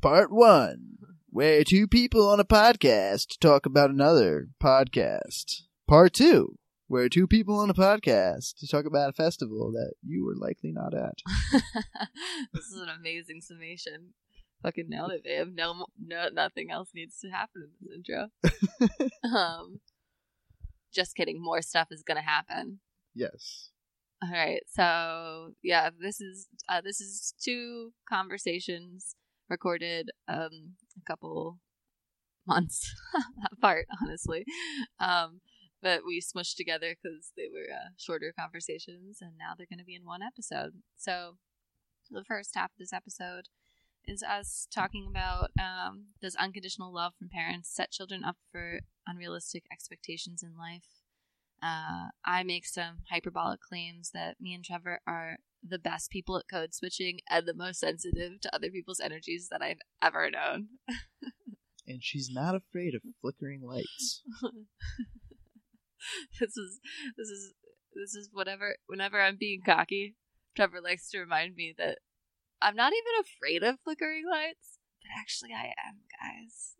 Part one, where two people on a podcast talk about another podcast. Part two, where two people on a podcast talk about a festival that you were likely not at. this is an amazing summation. Fucking nailed it, babe. No, no, nothing else needs to happen in this intro. um, just kidding. More stuff is gonna happen. Yes. All right. So yeah, this is uh, this is two conversations recorded um a couple months apart, honestly. Um, but we smushed together because they were uh, shorter conversations, and now they're going to be in one episode. So the first half of this episode is us talking about um, does unconditional love from parents set children up for unrealistic expectations in life? Uh, I make some hyperbolic claims that me and Trevor are the best people at code switching and the most sensitive to other people's energies that I've ever known. and she's not afraid of flickering lights. this is this is this is whatever whenever I'm being cocky, Trevor likes to remind me that I'm not even afraid of flickering lights, but actually I am, guys.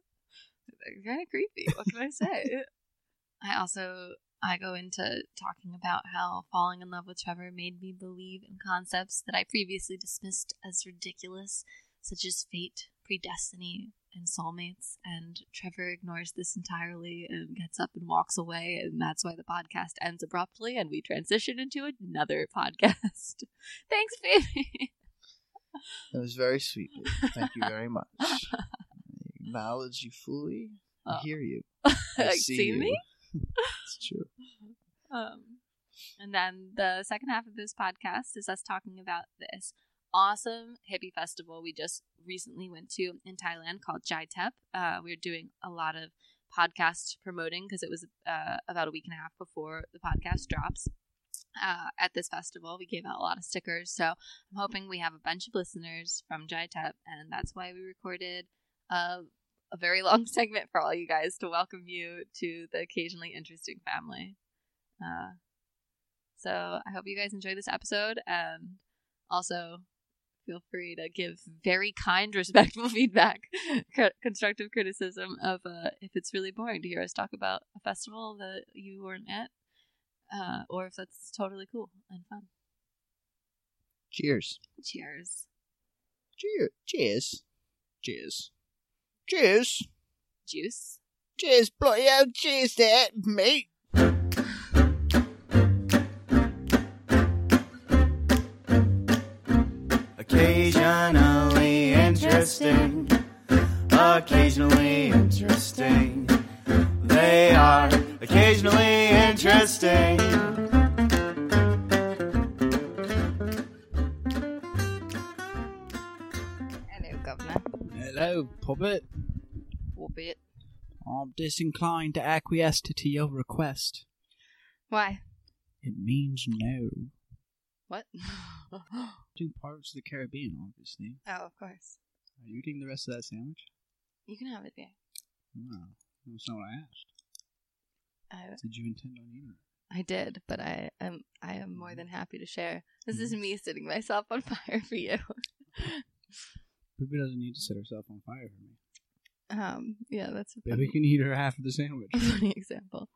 They're kind of creepy. What can I say? I also I go into talking about how falling in love with Trevor made me believe in concepts that I previously dismissed as ridiculous, such as fate, predestiny, and soulmates. And Trevor ignores this entirely and gets up and walks away, and that's why the podcast ends abruptly, and we transition into another podcast. Thanks, baby. That was very sweet. Baby. Thank you very much. I acknowledge you fully. I Oh. hear you. I see, see you. me? it's true. Um, and then the second half of this podcast is us talking about this awesome hippie festival we just recently went to in Thailand called Jai Thep. Uh, we are doing a lot of podcast promoting because it was uh, about a week and a half before the podcast drops. Uh, at this festival, we gave out a lot of stickers, so I'm hoping we have a bunch of listeners from Jai Thep, and that's why we recorded a, a very long segment for all you guys to welcome you to the occasionally interesting family. Uh, so I hope you guys enjoy this episode, and also feel free to give very kind, respectful feedback, constructive criticism of uh, if it's really boring to hear us talk about a festival that you weren't at, uh, or if that's totally cool and fun. Cheers. Cheers. Cheers. Cheers. Cheers. Cheers. Juice. Cheers, bloody hell, cheers there, mate. Interesting, occasionally interesting. They are occasionally interesting. Hello, Governor. Hello, puppet. Albeit. I'm disinclined to acquiesce to your request. Why? It means no. What? Two parts of the Caribbean, obviously. oh, of course. Are you eating the rest of that sandwich? You can have it, babe. No, that's not what I asked. I, Did you intend on eating it? I did, but I am I am more than happy to share. This is me setting myself on fire for you. Ruby doesn't need to set herself on fire for me. Um, yeah, that's a Baby can eat her half of the sandwich. funny example.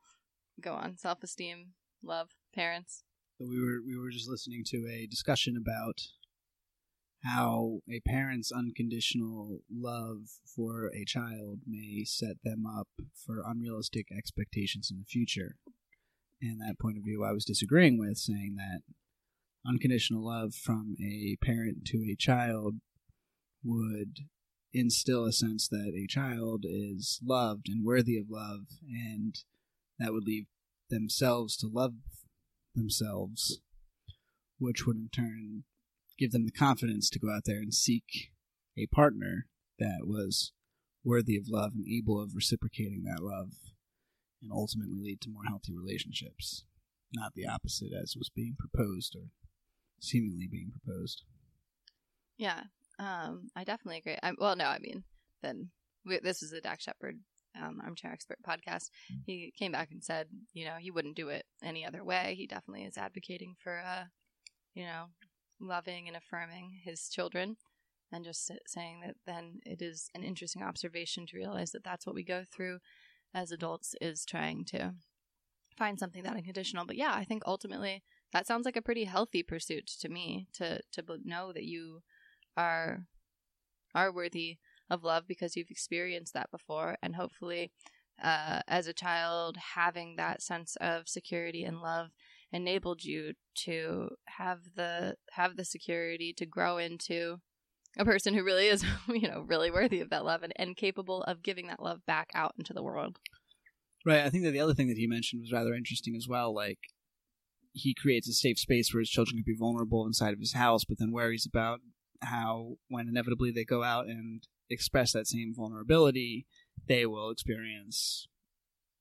Go on, self esteem, love, parents. So we were we were just listening to a discussion about how a parent's unconditional love for a child may set them up for unrealistic expectations in the future. And that point of view I was disagreeing with, saying that unconditional love from a parent to a child would instill a sense that a child is loved and worthy of love, and that would leave themselves to love themselves, which would in turn give them the confidence to go out there and seek a partner that was worthy of love and able of reciprocating that love, and ultimately lead to more healthy relationships, not the opposite as was being proposed or seemingly being proposed. Yeah, um, I definitely agree. I, well, no, I mean, then we, this is a Dax Shepard um, armchair expert podcast. He came back and said, you know, he wouldn't do it any other way. He definitely is advocating for, uh, you know, loving and affirming his children. and just saying that then it is an interesting observation to realize that that's what we go through as adults is trying to find something that unconditional. But yeah, I think ultimately that sounds like a pretty healthy pursuit to me to to know that you are are worthy of love because you've experienced that before and hopefully uh, as a child having that sense of security and love enabled you to have the have the security to grow into a person who really is you know really worthy of that love and, and capable of giving that love back out into the world Right. I think that the other thing that he mentioned was rather interesting as well. Like, he creates a safe space where his children can be vulnerable inside of his house, but then worries about how, when inevitably they go out and express that same vulnerability, they will experience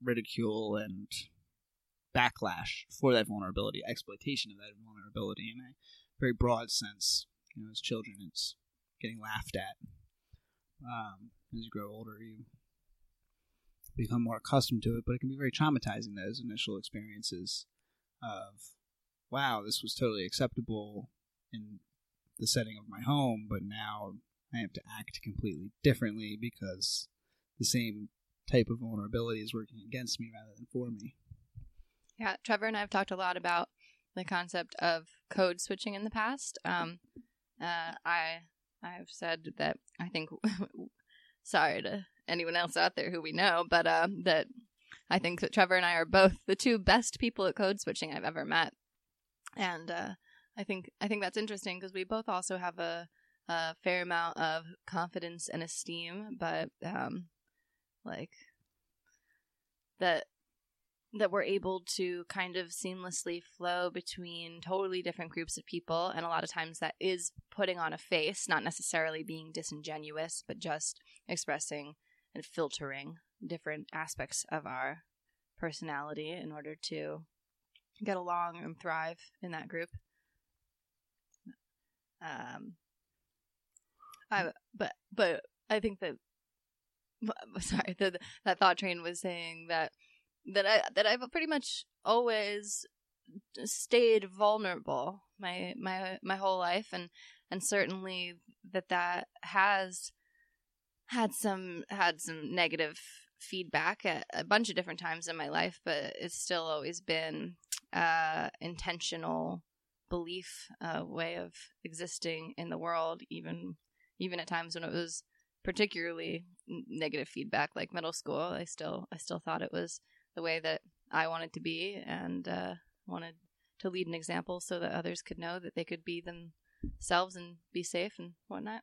ridicule and backlash for that vulnerability, exploitation of that vulnerability in a very broad sense. You know, as children, it's getting laughed at. Um, as you grow older, you become more accustomed to it, but it can be very traumatizing those initial experiences of, wow, this was totally acceptable in the setting of my home, but now I have to act completely differently because the same type of vulnerability is working against me rather than for me. Yeah, Trevor and I have talked a lot about the concept of code switching in the past. Um, uh, I I've said that I think, sorry to anyone else out there who we know, but uh, that I think that Trevor and I are both the two best people at code switching I've ever met, and uh, I think I think that's interesting because we both also have a, a fair amount of confidence and esteem, but um, like that that we're able to kind of seamlessly flow between totally different groups of people and a lot of times that is putting on a face not necessarily being disingenuous but just expressing and filtering different aspects of our personality in order to get along and thrive in that group. Um i but but i think that sorry the, that thought train was saying that that I that I've pretty much always stayed vulnerable my my my whole life and and certainly that that has had some had some negative feedback at a bunch of different times in my life but it's still always been uh intentional belief uh way of existing in the world even even at times when it was particularly negative feedback like middle school i still i still thought it was the way that I wanted to be and uh, wanted to lead an example so that others could know that they could be themselves and be safe and whatnot.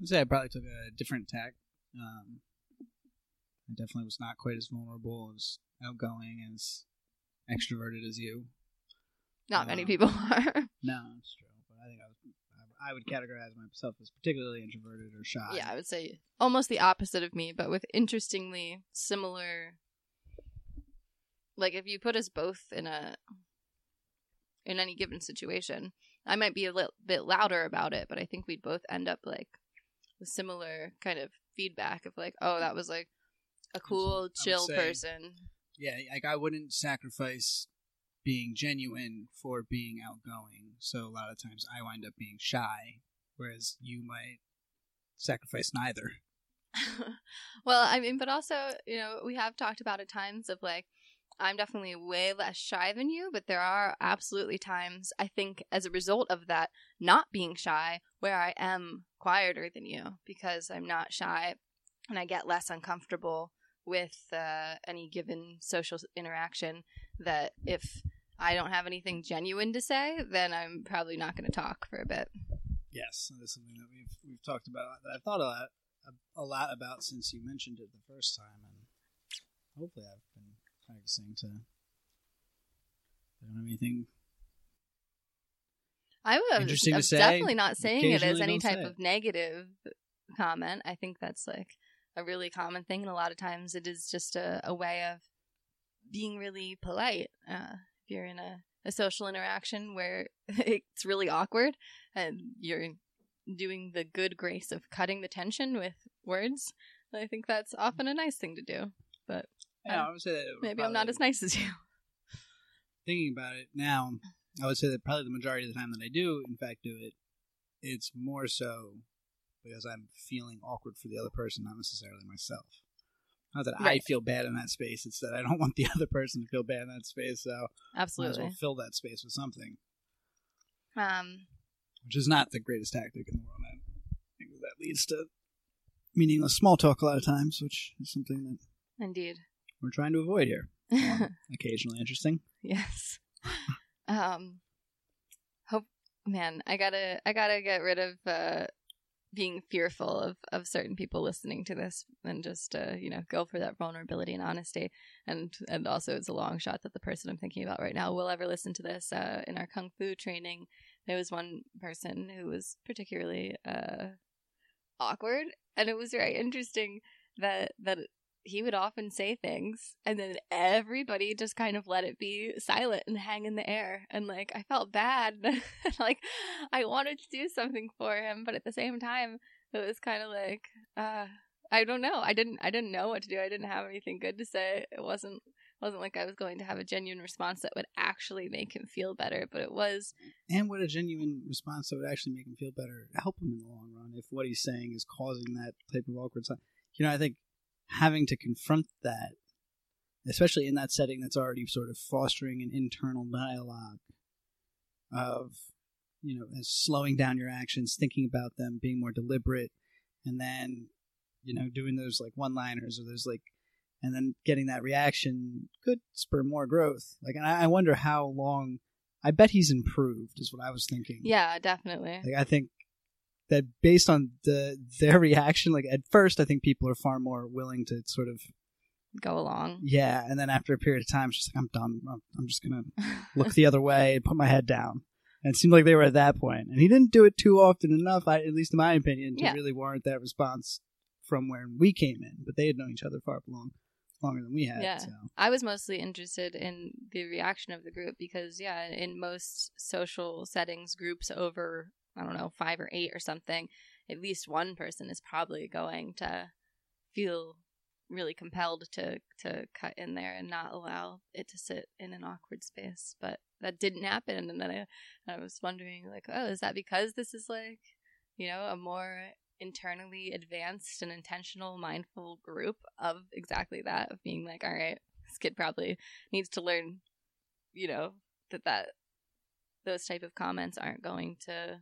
I'd say I probably took a different tack. Um, I definitely was not quite as vulnerable, as outgoing, as extroverted as you. Not many Um, people are. No, it's true. But I think I was. I would categorize myself as particularly introverted or shy. yeah, I would say almost the opposite of me, but with interestingly similar. Like if you put us both in a in any given situation, I might be a little bit louder about it, but I think we'd both end up like with similar kind of feedback of like, oh, that was like a cool, chill say- person. yeah, like I wouldn't sacrifice being genuine for being outgoing. So a lot of times I wind up being shy, whereas you might sacrifice neither. well, I mean, but also, you know, we have talked about at times of like, I'm definitely way less shy than you, but there are absolutely times, I think, as a result of that not being shy, where I am quieter than you because I'm not shy and I get less uncomfortable with uh, any given social interaction. That if I don't have anything genuine to say, then I'm probably not going to talk for a bit. Yes, that is something that we've we've talked about that I've thought a lot a, a lot about since you mentioned it the first time, and hopefully I've been practicing to. I don't have anything. I was interesting I'm say. definitely not saying it as any type of negative comment. I think that's like a really common thing, and a lot of times it is just a, a way of being really polite. Uh, if you're in a, a social interaction where it's really awkward and you're doing the good grace of cutting the tension with words, I think that's often a nice thing to do. But Yeah, Um, I would say that maybe I'm not as nice as you. thinking about it now, I would say that probably the majority of the time that I do, in fact, do it, it's more so because I'm feeling awkward for the other person, not necessarily myself. Not that I feel bad in that space; it's that I don't want the other person to feel bad in that space. So might as Absolutely. well fill that space with something, Um, which is not the greatest tactic in the world. I think that leads to meaningless small talk a lot of times, which is something that indeed. we're trying to avoid here. Um, occasionally interesting. yes. Um, hope, man, I gotta, I gotta get rid of uh, being fearful of of certain people listening to this, and just uh, you know, go for that vulnerability and honesty. And and also, it's a long shot that the person I'm thinking about right now will ever listen to this. Uh, in our kung fu training, there was one person who was particularly uh, awkward, and it was very interesting that that he would often say things and then everybody just kind of let it be silent and hang in the air. And like i felt bad like i wanted to do something for him but at the same time it was kind of like uh i don't know. I didn't i didn't know what to do. I didn't have anything good to say. It wasn't wasn't like i was going to have a genuine response that would actually make him feel better but it was And what a genuine response that would actually make him feel better, help him in the long run if what he's saying is causing that type of awkward. You know, I think having to confront that, especially in that setting that's already sort of fostering an internal dialogue of, you know, as slowing down your actions, thinking about them, being more deliberate, and then, you know, doing those like one liners or those like, and then getting that reaction could spur more growth. Like, and I I wonder how long. I bet he's improved, is what I was thinking. yeah definitely Like I think that based on the their reaction, like at first, I think people are far more willing to sort of go along yeah, and then after a period of time, it's just like I'm done. I'm, I'm just gonna look the other way and put my head down. And it seemed like they were at that point, and he didn't do it too often enough, I, at least in my opinion, to Yeah. really warrant that response from where we came in. But they had known each other far long, longer than we had. Yeah. So. I was mostly interested in the reaction of the group because, yeah, in most social settings, groups over, I don't know, five or eight or something, at least one person is probably going to feel really compelled to to cut in there and not allow it to sit in an awkward space. But that didn't happen, and then I, I was wondering, like, oh, is that because this is like, you know, a more internally advanced and intentional mindful group of exactly that of being like all right this kid probably needs to learn you know that that those type of comments aren't going to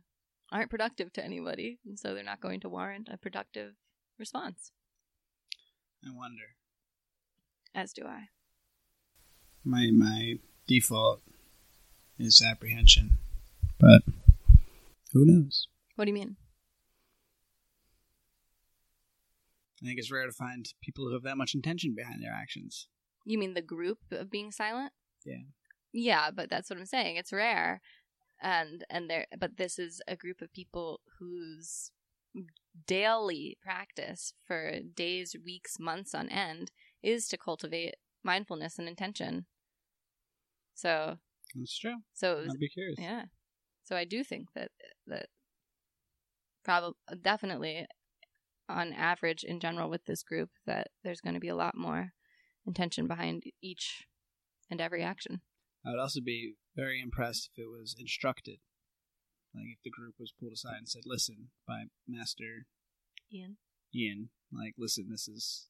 aren't productive to anybody and so they're not going to warrant a productive response I wonder. as do i My my default is apprehension, but who knows? what do you mean I think it's rare to find people who have that much intention behind their actions. you mean the group of being silent Yeah. yeah but that's what i'm saying it's rare and and there but this is a group of people whose daily practice for days weeks months on end is to cultivate mindfulness and intention so That's true. so it was, I'd be curious. yeah so i do think that that probably definitely on average in general with this group that there's going to be a lot more intention behind each and every action I would also be very impressed if it was instructed. Like if the group was pulled aside and said, "Listen, by Master ian Ian, like, listen, this is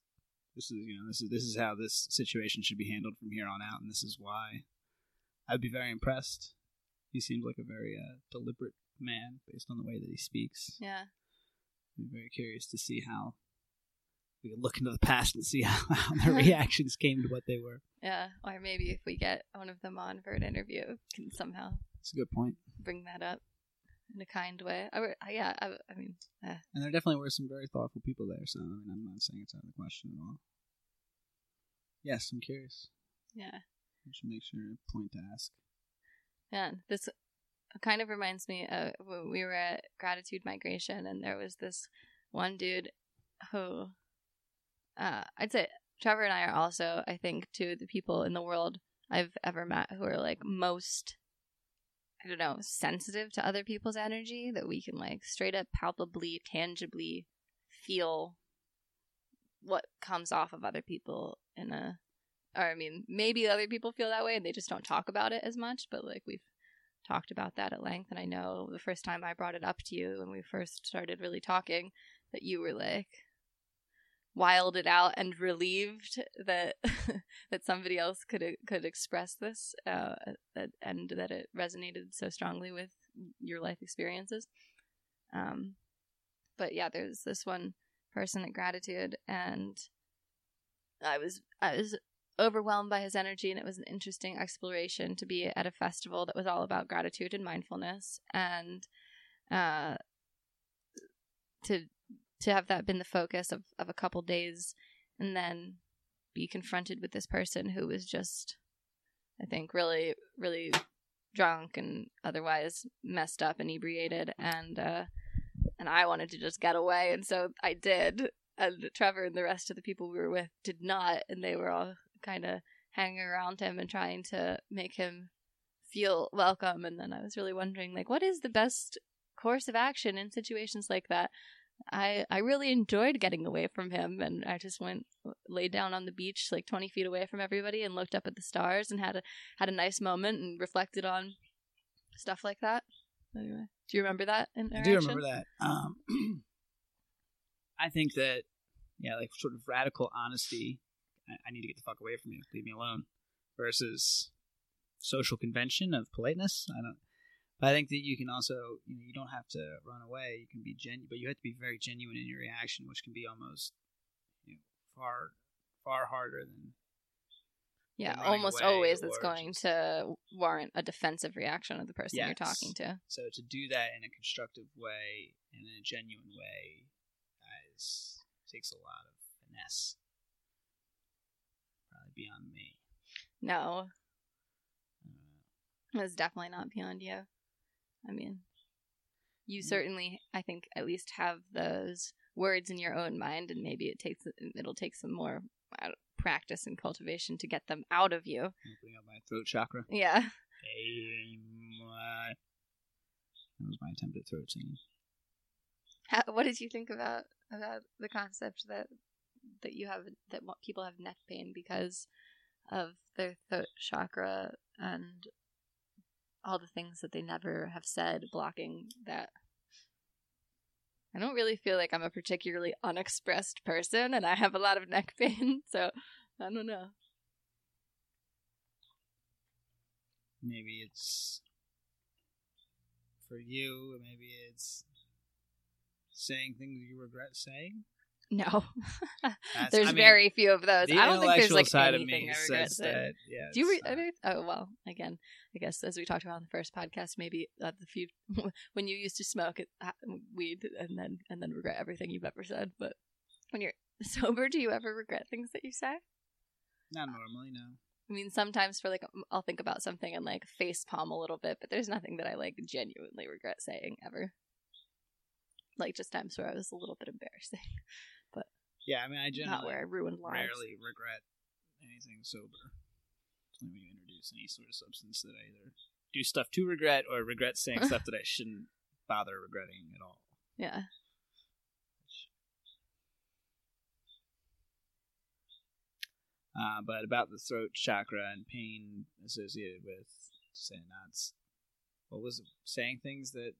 this is you know this is this is how this situation should be handled from here on out, and this is why." I'd be very impressed. He seemed like a very uh, deliberate man based on the way that he speaks. yeah be very curious to see how we can look into the past and see how, how their reactions came to what they were. Yeah, or maybe if we get one of them on for an interview, can somehow It's a good point. bring that up in a kind way. I, re- yeah, I, I mean, eh. And there definitely were some very thoughtful people there, so I mean, I'm not saying it's out of the question at all. Yes, I'm curious. yeah, I should make sure to point to ask. yeah. This kind of reminds me of when we were at Gratitude Migration, and there was this one dude who, uh, I'd say Trevor and I are also, I think, two of the people in the world I've ever met who are like most I don't know, sensitive to other people's energy that we can like straight up palpably, tangibly feel what comes off of other people in a or I mean, maybe other people feel that way and they just don't talk about it as much, but like we've talked about that at length. And I know the first time I brought it up to you when we first started really talking, that you were like wilded out and relieved that that somebody else could could express this uh, and that it resonated so strongly with your life experiences. Um, but yeah, there's this one person at Gratitude, and I was I was overwhelmed by his energy, and it was an interesting exploration to be at a festival that was all about gratitude and mindfulness, and uh, to to have that been the focus of of a couple days, and then be confronted with this person who was just, I think, really really drunk and otherwise messed up, inebriated, and uh, and I wanted to just get away, and so I did. And Trevor and the rest of the people we were with did not, and they were all kind of hanging around him and trying to make him feel welcome. And then I was really wondering, like, what is the best course of action in situations like that? I I really enjoyed getting away from him, and I just went laid down on the beach, like twenty feet away from everybody, and looked up at the stars and had a had a nice moment and reflected on stuff like that. Anyway, do you remember that? I do remember that. Um, I think that yeah, like sort of radical honesty. I, I need to get the fuck away from you. Leave me alone. Versus social convention of politeness. I don't. But I think that you can also, you know, you don't have to run away. You can be genuine, but you have to be very genuine in your reaction, which can be almost, you know, far, far harder than yeah, almost always it's going just... to warrant a defensive reaction of the person yes. you're talking to. So to do that in a constructive way and in a genuine way is takes a lot of finesse. Probably beyond me. No. Uh, it's definitely not beyond you. I mean, you mm. certainly, I think, at least have those words in your own mind, and maybe it takes it'll take some more practice and cultivation to get them out of you. Opening up my throat chakra. Yeah. That was my attempt at throat singing. How, what did you think about about the concept that that you have that people have neck pain because of their throat chakra and all the things that they never have said blocking that I don't really feel like I'm a particularly unexpressed person and I have a lot of neck pain, so I don't know. Maybe it's for you, maybe it's saying things you regret saying. No, there's I mean, very few of those. I don't think there's like side anything of me I regret that. Yeah, Do you? Re- I mean, oh well. Again, I guess as we talked about in the first podcast, maybe uh, the few when you used to smoke it, weed and then and then regret everything you've ever said. But when you're sober, do you ever regret things that you say? Not normally, no. I mean, sometimes for like I'll think about something and like face palm a little bit, but there's nothing that I like genuinely regret saying ever. Like just times where I was a little bit embarrassing. But yeah, I mean, I generally not where I ruined lives. Rarely regret anything sober. It's only when you introduce any sort of substance that I either do stuff to regret or regret saying stuff that I shouldn't bother regretting at all. Yeah. Uh, but about the throat chakra and pain associated with saying that's what was it, saying things that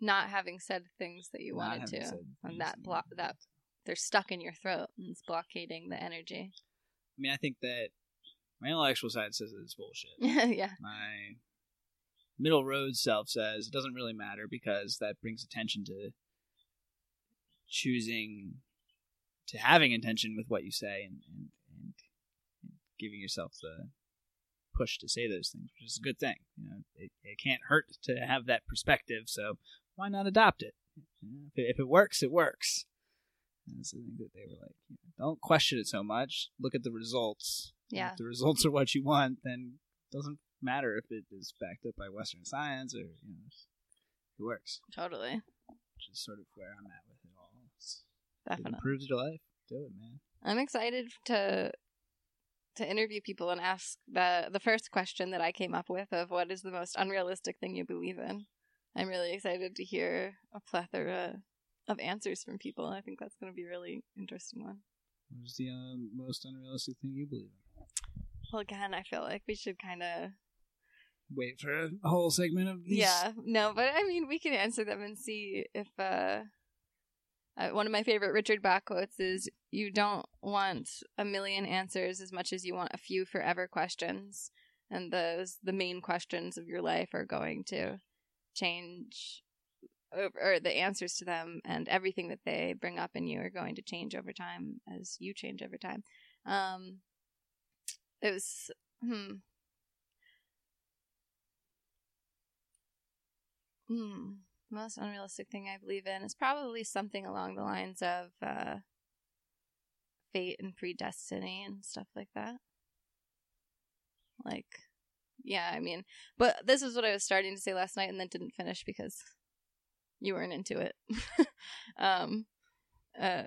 not having said things that you wanted to, and that block that they're stuck in your throat and it's blockading the energy. I mean, I think that my intellectual side says it's bullshit. yeah. My middle road self says it doesn't really matter because that brings attention to choosing to having intention with what you say and, and, and giving yourself the push to say those things, which is a good thing. You know, it, it can't hurt to have that perspective, so why not adopt it? if, it works, it works. And so I think that they were like, don't question it so much. Look at the results. Yeah. If the results are what you want, then it doesn't matter if it is backed up by Western science or you know, it works. Totally. Which is sort of where I'm at with it all. It's, Definitely. It improves your life. Do it, man. I'm excited to to interview people and ask the the first question that I came up with of what is the most unrealistic thing you believe in. I'm really excited to hear a plethora of answers from people. I think that's going to be a really interesting one. What is the uh, most unrealistic thing you believe in? Well, again, I feel like we should kind of wait for a whole segment of these. Yeah, no, but I mean, we can answer them and see if. Uh, uh, one of my favorite Richard Bach quotes is You don't want a million answers as much as you want a few forever questions. And those, the main questions of your life, are going to change or the answers to them and everything that they bring up in you are going to change over time as you change over time. Um, it was, hmm. Hmm. Most unrealistic thing I believe in is probably something along the lines of uh, fate and predestiny and stuff like that. Like, yeah, I mean, but this is what I was starting to say last night and then didn't finish because you weren't into it. um, uh,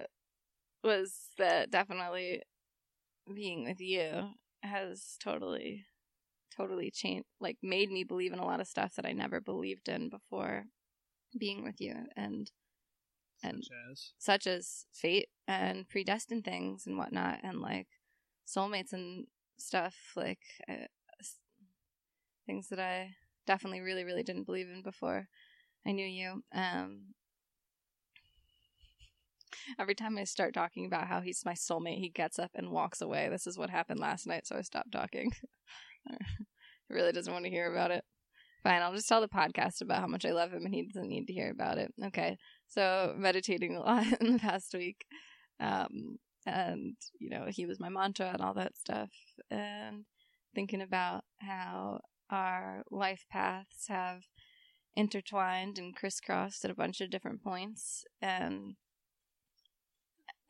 was that definitely being with you has totally, totally changed, like made me believe in a lot of stuff that I never believed in before being with you and and such as, such as fate and predestined things and whatnot and like soulmates and stuff like I, things that I definitely really, really didn't believe in before I knew you. Um, every time I start talking about how he's my soulmate, he gets up and walks away. This is what happened last night, so I stopped talking. he really doesn't want to hear about it. Fine, I'll just tell the podcast about how much I love him and he doesn't need to hear about it. Okay. So, meditating a lot in the past week. Um, and, you know, he was my mantra and all that stuff. And thinking about how our life paths have intertwined and crisscrossed at a bunch of different points. And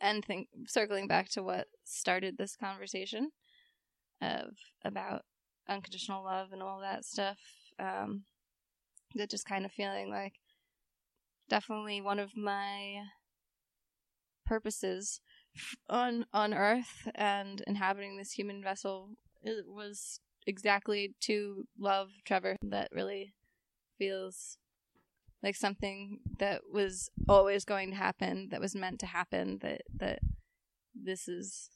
and think circling back to what started this conversation of about unconditional love and all that stuff um that just kind of feeling like definitely one of my purposes on on earth and inhabiting this human vessel was exactly to love Trevor that really feels like something that was always going to happen, that was meant to happen, that that this is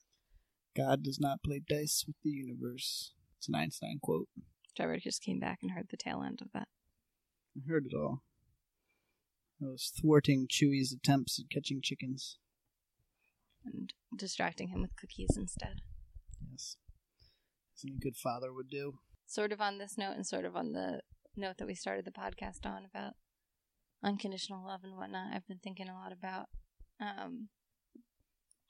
God does not play dice with the universe. It's an Einstein quote. Trevor just came back and heard the tail end of that. I heard it all. I was thwarting Chewie's attempts at catching chickens. And distracting him with cookies instead. Yes. Something any good father would do. Sort of on this note, and sort of on the note that we started the podcast on about unconditional love and whatnot. I've been thinking a lot about. Um,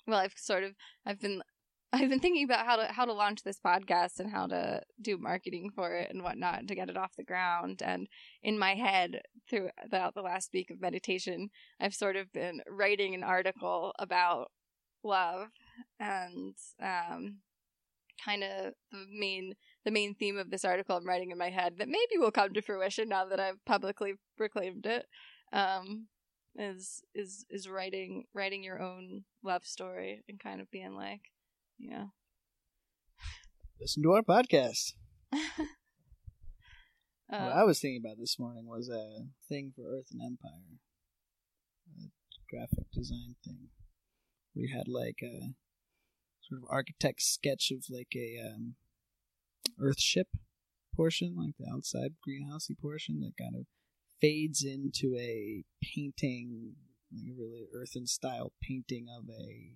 well, I've sort of I've been I've been thinking about how to how to launch this podcast and how to do marketing for it and whatnot to get it off the ground. And in my head, throughout the last week of meditation, I've sort of been writing an article about love and um, kind of the main the main theme of this article I'm writing in my head that maybe will come to fruition now that I've publicly proclaimed it. Um, is is is writing writing your own love story and kind of being like, yeah. listen to our podcast. uh, what um, I was thinking about this morning was a thing for Earth and Empire, a graphic design thing. We had like a sort of architect's sketch of like a um, Earthship portion, like the outside greenhousey portion that kind of fades into a painting, like a really earthen style painting of a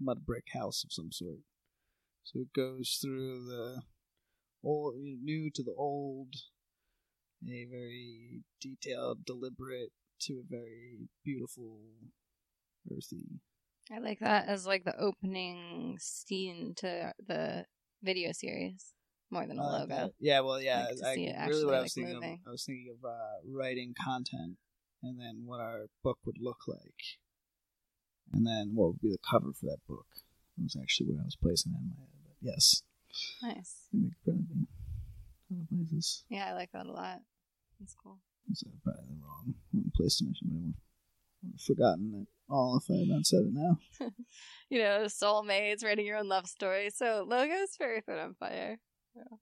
mud brick house of some sort. So it goes through the old, new to the old, a very detailed, deliberate to a very beautiful, earthy I like that as like the opening scene to the video series more than a logo. yeah, well, yeah. I, like I really, what I was like thinking, of, I was thinking of uh, writing content, and then what our book would look like, and then what would be the cover for that book. That was actually where I was placing that in my head. But yes, nice. Other places. Yeah, I like that a lot. That's cool. So probably the wrong place to mention, but I've forgotten it all if I had not said it now. you know, soulmates, writing your own love story. So logos very Earth on Fire. Yeah.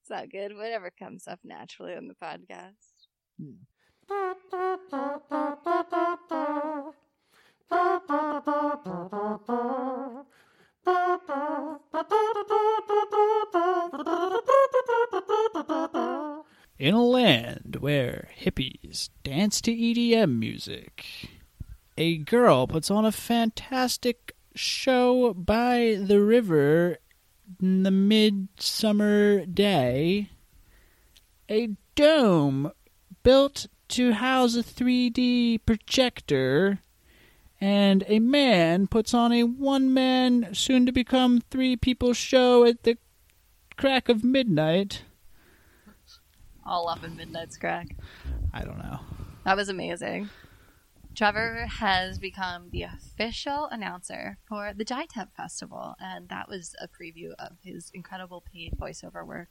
It's not good. Whatever comes up naturally on the podcast. Yeah. In a land where hippies dance to EDM music a girl puts on a fantastic show by the river in the midsummer day. A dome built to house a 3D projector, and a man puts on a one man, soon to become three people show at the crack of midnight. All up in Midnight's Crack. I don't know. That was amazing. Trevor has become the official announcer for the Jai Thep Festival, and that was a preview of his incredible paid voiceover work.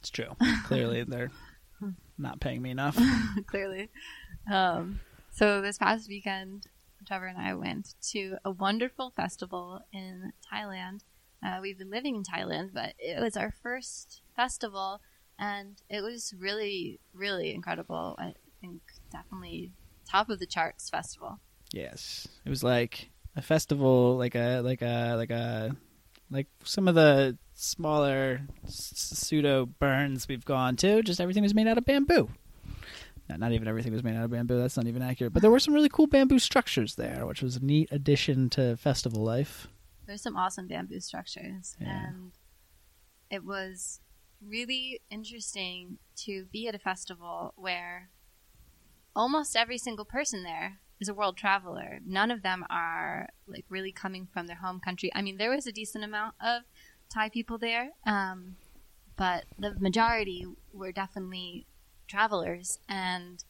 It's true. Clearly, they're not paying me enough. Clearly. Um, so this past weekend, Trevor and I went to a wonderful festival in Thailand. Uh, we've been living in Thailand, but it was our first festival, and it was really, really incredible. I think definitely top of the charts festival. Yes, it was like a festival, like a like a like a like some of the smaller pseudo burns we've gone to. Just everything was made out of bamboo. No, not even everything was made out of bamboo. That's not even accurate. But there were some really cool bamboo structures there, which was a neat addition to festival life. There's some awesome bamboo structures, Yeah. and it was really interesting to be at a festival where almost every single person there is a world traveler. None of them are like really coming from their home country. I mean, there was a decent amount of Thai people there, um, but the majority were definitely travelers, and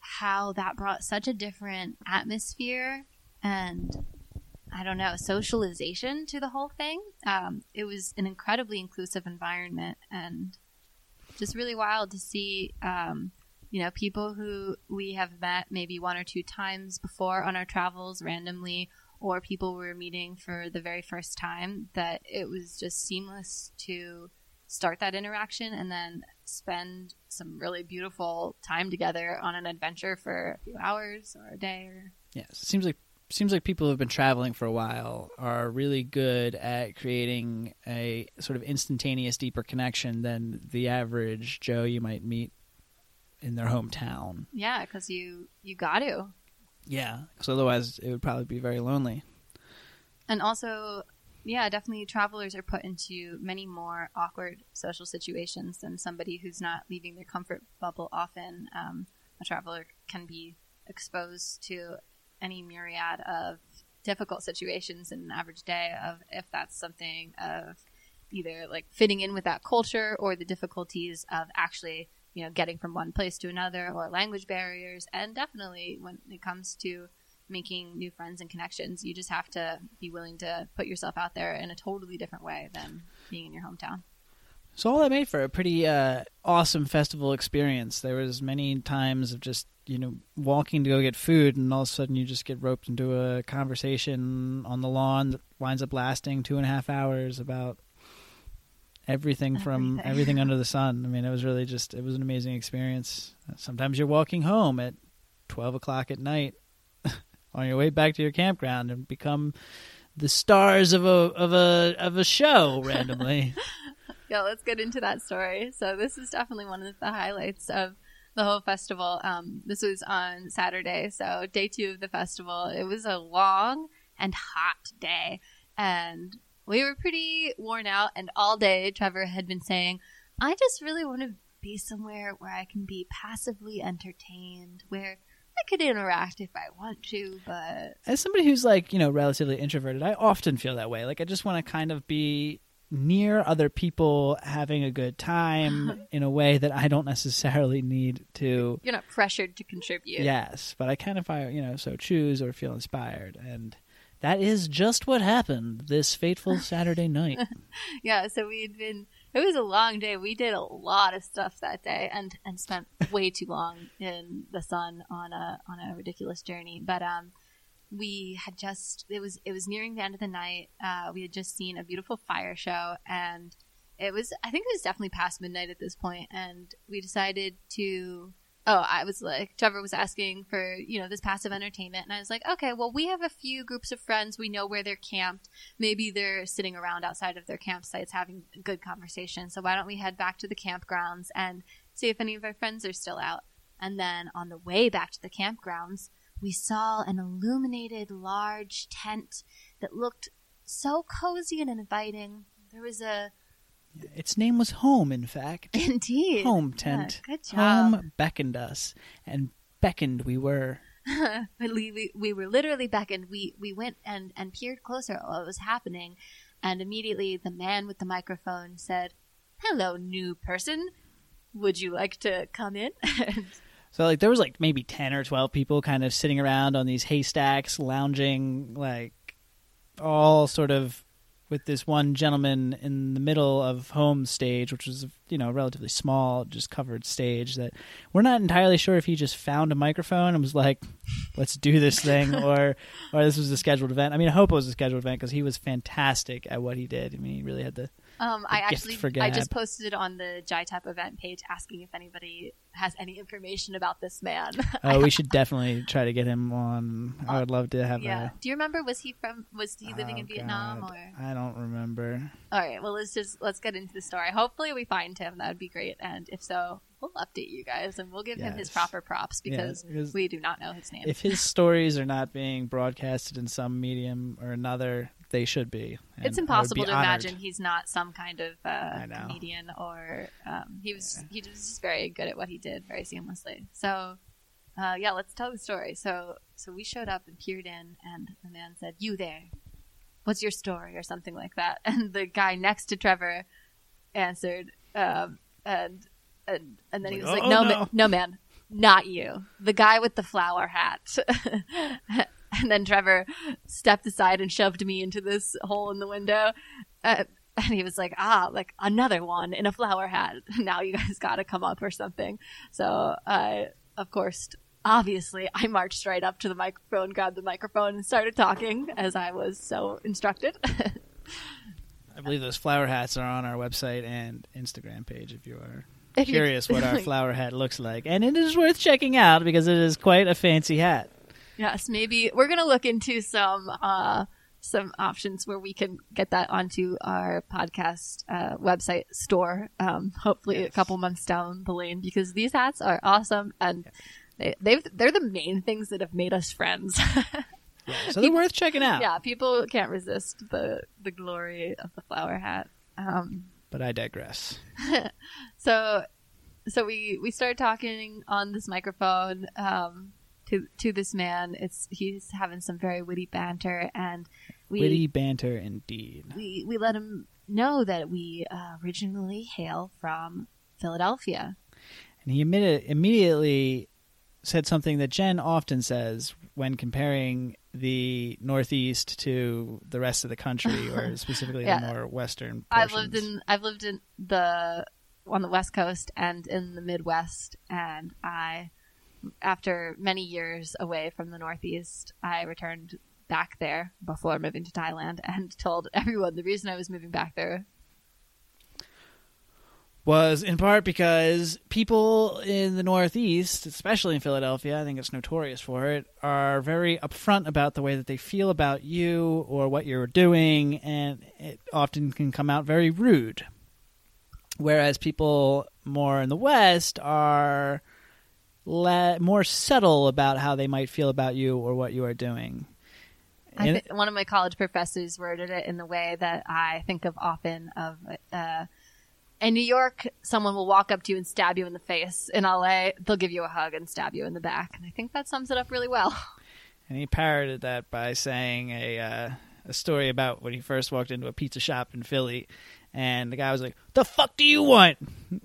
how that brought such a different atmosphere and I don't know, socialization to the whole thing. Um, it was an incredibly inclusive environment and just really wild to see, um, you know, people who we have met maybe one or two times before on our travels randomly, or people we were meeting for the very first time, that it was just seamless to start that interaction and then spend some really beautiful time together on an adventure for a few hours or a day or Yes, it seems like seems like people who've been traveling for a while are really good at creating a sort of instantaneous, deeper connection than the average Joe you might meet in their hometown. Yeah, because you you got to, Yeah, because otherwise it would probably be very lonely. and also, yeah, definitely travelers are put into many more awkward social situations than somebody who's not leaving their comfort bubble. Often, um, a traveler can be exposed to any myriad of difficult situations in an average day. Of if that's something of either like fitting in with that culture or the difficulties of actually you know getting from one place to another or language barriers and definitely when it comes to making new friends and connections you just have to be willing to put yourself out there in a totally different way than being in your hometown So all that made for a pretty uh, awesome festival experience. There was many times of just you know walking to go get food, and all of a sudden you just get roped into a conversation on the lawn that winds up lasting two and a half hours about everything from Everything. everything under the sun. I mean, it was really just it was an amazing experience. Sometimes you're walking home at twelve o'clock at night on your way back to your campground and become the stars of a of a of a show randomly. yeah let's get into that story so this is definitely one of the highlights of the whole festival um, this was on saturday so day two of the festival it was a long and hot day and we were pretty worn out and all day trevor had been saying i just really want to be somewhere where i can be passively entertained where i could interact if i want to but as somebody who's like you know relatively introverted i often feel that way. Like i just want to kind of be near other people having a good time in a way that i don't necessarily need to you're not pressured to contribute. Yes but i can if i you know so choose or feel inspired and that is just what happened this fateful saturday night. Yeah so we'd been it was a long day. We did a lot of stuff that day and and spent way too long in the sun on a on a ridiculous journey. But um we had just it was it was nearing the end of the night. Uh we had just seen a beautiful fire show and it was i think it was definitely past midnight at this point and we decided to oh i was like trevor was asking for you know this passive entertainment and i was like okay well we have a few groups of friends we know where they're camped maybe they're sitting around outside of their campsites having good conversation so why don't we head back to the campgrounds and see if any of our friends are still out. And then on the way back to the campgrounds, we saw an illuminated large tent that looked so cozy and inviting. There was a Its name was Home, in fact. indeed Home Yeah, tent. good job. Home beckoned us, and beckoned we were. we, we, we were literally beckoned. We we went and, and peered closer at what was happening, and immediately the man with the microphone said, "Hello, new person. Would you like to come in?" So like there was like maybe ten or twelve people kind of sitting around on these haystacks, lounging, like all sort of with this one gentleman in the middle of home stage, which was you know relatively small, just covered stage. That we're not entirely sure if he just found a microphone and was like, "Let's do this thing," or or this was a scheduled event. I mean, I hope it was a scheduled event because he was fantastic at what he did. I mean, he really had the um, I actually I just posted it on the Jai Thep event page, asking if anybody has any information about this man. Oh, we should definitely try to get him on. I would love to have him. yeah. a. Do you remember? Was he from? Was he living Oh, in Vietnam God. or? I don't remember. All right. Well, let's just let's get into the story. Hopefully, we find him. That would be great. And if so, we'll update you guys and we'll give him his proper props because because we do not know his name. if his stories are not being broadcasted in some medium or another, they should be. And it's impossible to honored. imagine he's not some kind of uh, comedian or um, he was he was just very good at what he did very seamlessly. So uh, yeah, let's tell the story. So so we showed up and peered in, and the man said, "You there? What's your story?" or something like that. And the guy next to Trevor answered, um, and and and then he was Like, like, "Oh, "No, no." ma- no, man, not you. The guy with the flower hat." and then Trevor stepped aside and shoved me into this hole in the window. Uh, and he was like, ah, like another one in a flower hat. Now you guys got to come up or something. So, uh, of course, obviously, I marched right up to the microphone, grabbed the microphone, and started talking as I was so instructed. I believe those flower hats are on our website and Instagram page if you are curious what our flower hat looks like. And it is worth checking out because it is quite a fancy hat. Yes, maybe we're gonna look into some uh, some options where we can get that onto our podcast uh, website store. Um, hopefully, a couple months down the lane because these hats are awesome and. They, they've, they're the main things that have made us friends. Yeah, so they're worth checking out. yeah, people can't resist the the glory of the flower hat. Um, But I digress. so so we we started talking on this microphone um, to to this man. It's he's having some very witty banter, and we Witty banter indeed. we we let him know that we uh, originally hail from Philadelphia. And he admitted, immediately said something that Jen often says when comparing the Northeast to the rest of the country, or specifically Yeah. the more western. I've lived in I've lived in the on the West Coast and in the Midwest, and I, after many years away from the Northeast, I returned back there before moving to Thailand and told everyone the reason I was moving back there. was in part because people in the Northeast, especially in Philadelphia, I think it's notorious for it, are very upfront about the way that they feel about you or what you're doing, and it often can come out very rude. Whereas people more in the West are le- more subtle about how they might feel about you or what you are doing. I thi- one of my college professors worded it in the way that I think of often of uh, in New York, someone will walk up to you and stab you in the face. In LA, they'll give you a hug and stab you in the back. And I think that sums it up really well. And he parroted that by saying a uh, a story about when he first walked into a pizza shop in Philly, and the guy was like, "The fuck do you want?"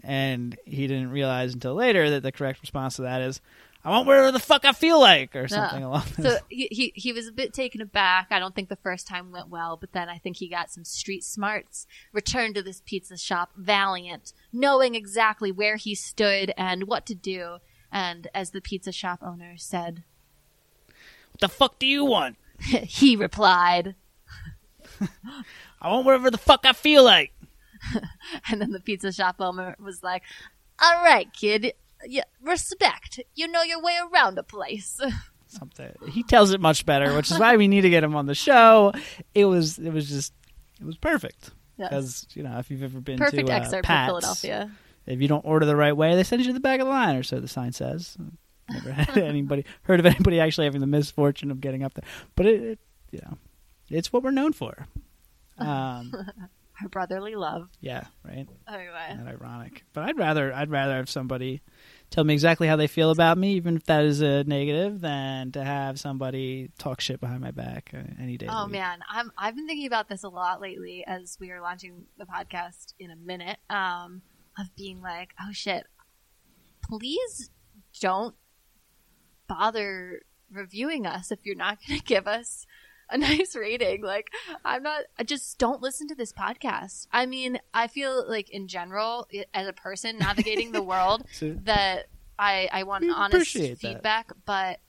And he didn't realize until later that the correct response to that is, "I want whatever the fuck I feel like," or something along So those. he, he he was a bit taken aback. I don't think the first time went well, but then I think he got some street smarts. Returned to this pizza shop valiant, knowing exactly where he stood and what to do. And as the pizza shop owner said, What the fuck do you want? he replied, I want whatever the fuck I feel like. and then the pizza shop owner was like, "All right, kid, yeah, respect. You know your way around a place." Something he tells it much better, which is why we need to get him on the show. It was it was just it was perfect Yes. because you know if you've ever been Perfect to uh, Pat's, Philadelphia. If you don't order the right way, they send you to the back of the line, or so the sign says. Never had anybody heard of anybody actually having the misfortune of getting up there, but it, it you know, it's what we're known for. Um, Our brotherly love. yeah, right. Anyway. Not ironic, but I'd rather I'd rather have somebody tell me exactly how they feel about me, even if that is a negative, than to have somebody talk shit behind my back any day. Oh man, I'm I've been thinking about this a lot lately as we are launching the podcast in a minute. Um, of being like, oh shit, please don't bother reviewing us if you're not going to give us a nice rating. Like, I'm not. I just don't listen to this podcast. I mean, I feel like in general, as a person navigating the world, So- that I I want honest appreciate that. feedback, but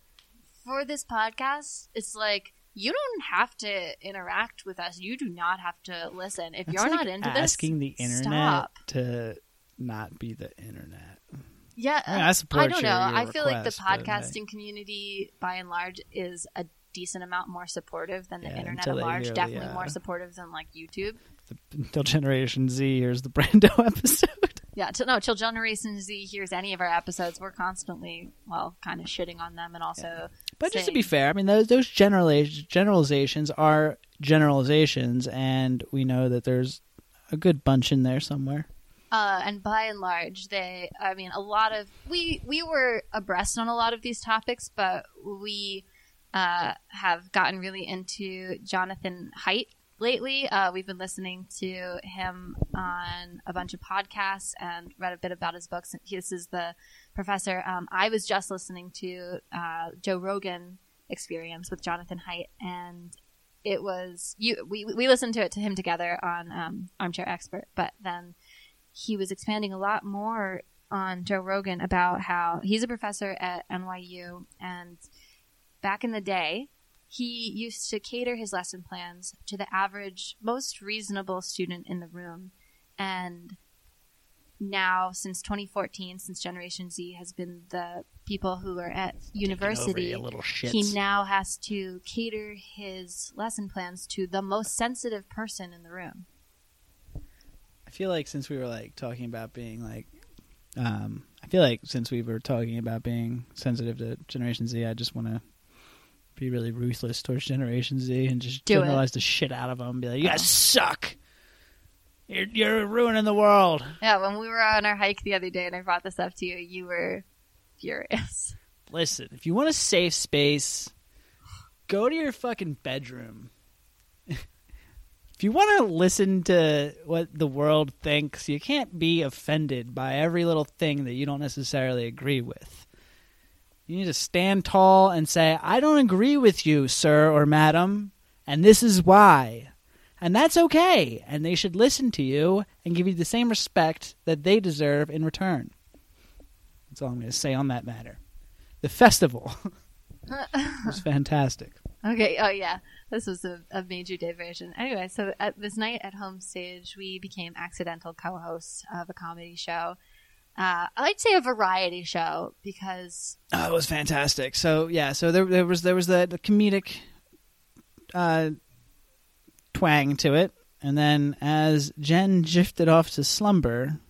for this podcast, it's like you don't have to interact with us. You do not have to listen. If It's you're like not into asking this, asking the internet stop. to not be the internet. Yeah, I mean, I support don't your- know. your I feel like the request, but, podcasting community, by and large, is a decent amount more supportive than the Yeah, internet at large. Definitely uh, more supportive than like YouTube. The, until Generation Z here's the Brando episode. Yeah, till, no, till Generation Z hears any of our episodes, we're constantly, well, kind of shitting on them and also. But just to be fair, I mean those those generalizations generalizations are generalizations, and we know that there's a good bunch in there somewhere. Uh, and by and large, they, I mean, a lot of, we, we were abreast on a lot of these topics, but we, uh, have gotten really into Jonathan Haidt lately. Uh, we've been listening to him on a bunch of podcasts and read a bit about his books. And This is the professor. Um, I was just listening to, uh, Joe Rogan experience with Jonathan Haidt and it was you we we listened to it to him together on um, Armchair Expert, but then he was expanding a lot more on Joe Rogan about how he's a professor at NYU and back in the day he used to cater his lesson plans to the average most reasonable student in the room and now since 2014 since generation z has been the people who are at university little he now has to cater his lesson plans to the most sensitive person in the room. I feel like since we were like talking about being like, um, I feel like since we were talking about being sensitive to Generation Z, I just want to be really ruthless towards Generation Z and just Do it. generalize the shit out of them. Be like, you guys uh-huh. suck. You're you're ruining the world. Yeah, when we were on our hike the other day and I brought this up to you, you were furious. Listen, if you want a safe space, go to your fucking bedroom. if you want to listen to what the world thinks, you can't be offended by every little thing that you don't necessarily agree with. You need to stand tall and say, I don't agree with you, sir or madam, and this is why. And that's okay. And they should listen to you and give you the same respect that they deserve in return. That's all I'm going to say on that matter. The festival was fantastic. Okay. Oh yeah, this was a, a major diversion. Anyway, so at this night at home stage, we became accidental co-hosts of a comedy show. Uh, I like to say a variety show because Oh, it was fantastic. So yeah, so there there was there was the, the comedic uh, twang to it, and then as Jen drifted off to slumber,